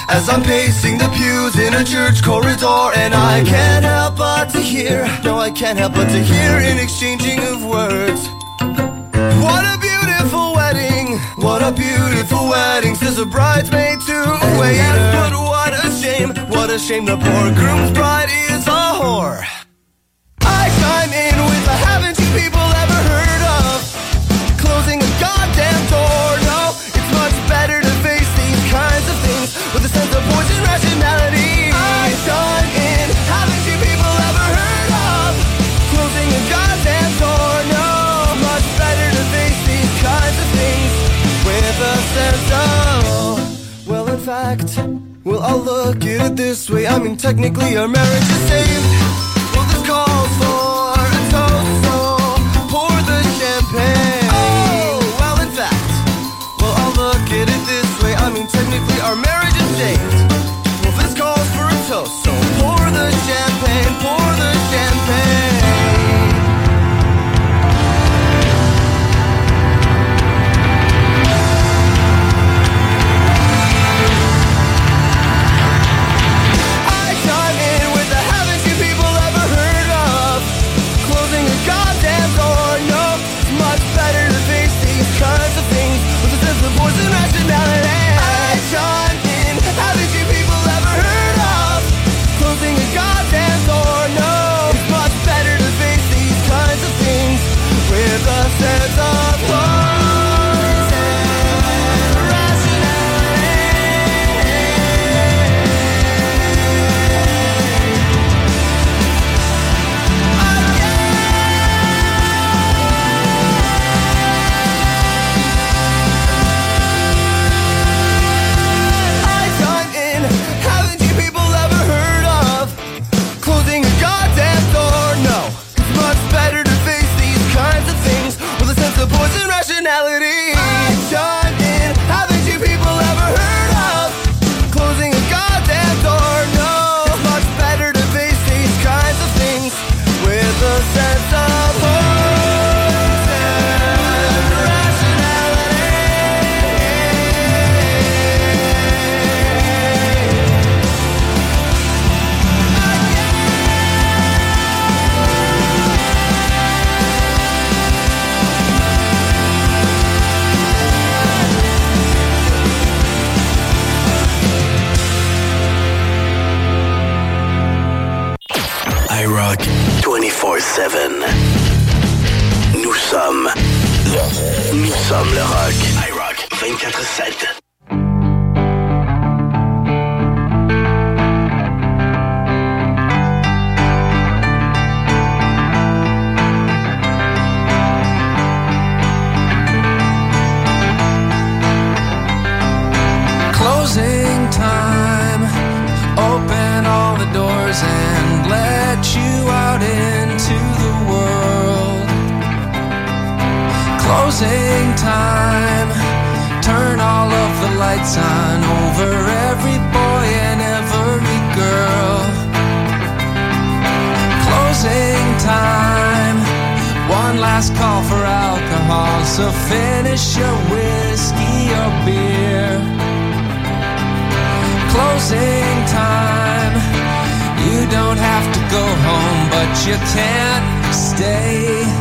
As I'm pacing the pews in a church corridor And I can't help but to hear No, I can't help but to hear an exchanging of words a beautiful wedding,
says a bridesmaid to a waiter. But what a shame, what a shame the poor groom's bride is a whore. I chime in with a haven't well, I'll look at it this way. I mean, technically, our marriage is saved. Well, this calls for a toast, so pour the champagne. Oh, well, in fact, well, I'll look at it this way. I mean, technically, our marriage is saved.
24-7. Nous sommes nous sommes le rock. iRock 24-7.
So finish your whiskey or beer closing time. You don't have to go home, but you can't stay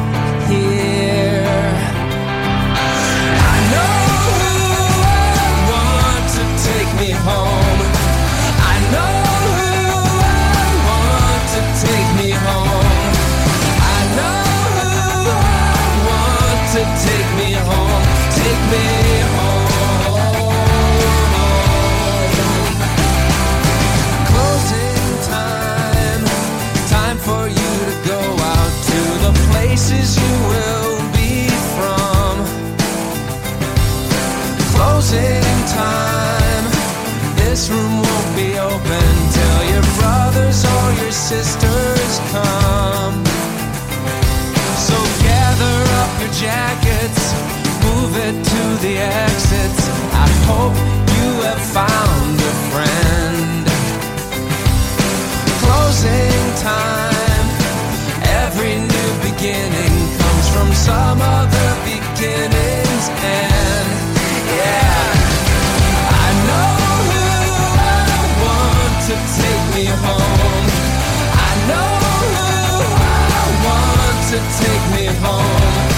Closing time. This room won't be open till your brothers or your sisters come. So gather up your jackets, move it to the exits. I hope you have found a friend. Closing time. Every new beginning comes from some other beginning's end. Me home. I know who I want to take me home.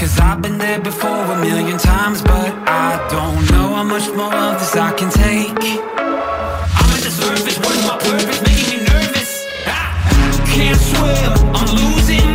Cause I've been there before a million times But I don't know how much more of this I can take. I'm at the surface, what is my purpose? Making me nervous. I can't swim, I'm losing.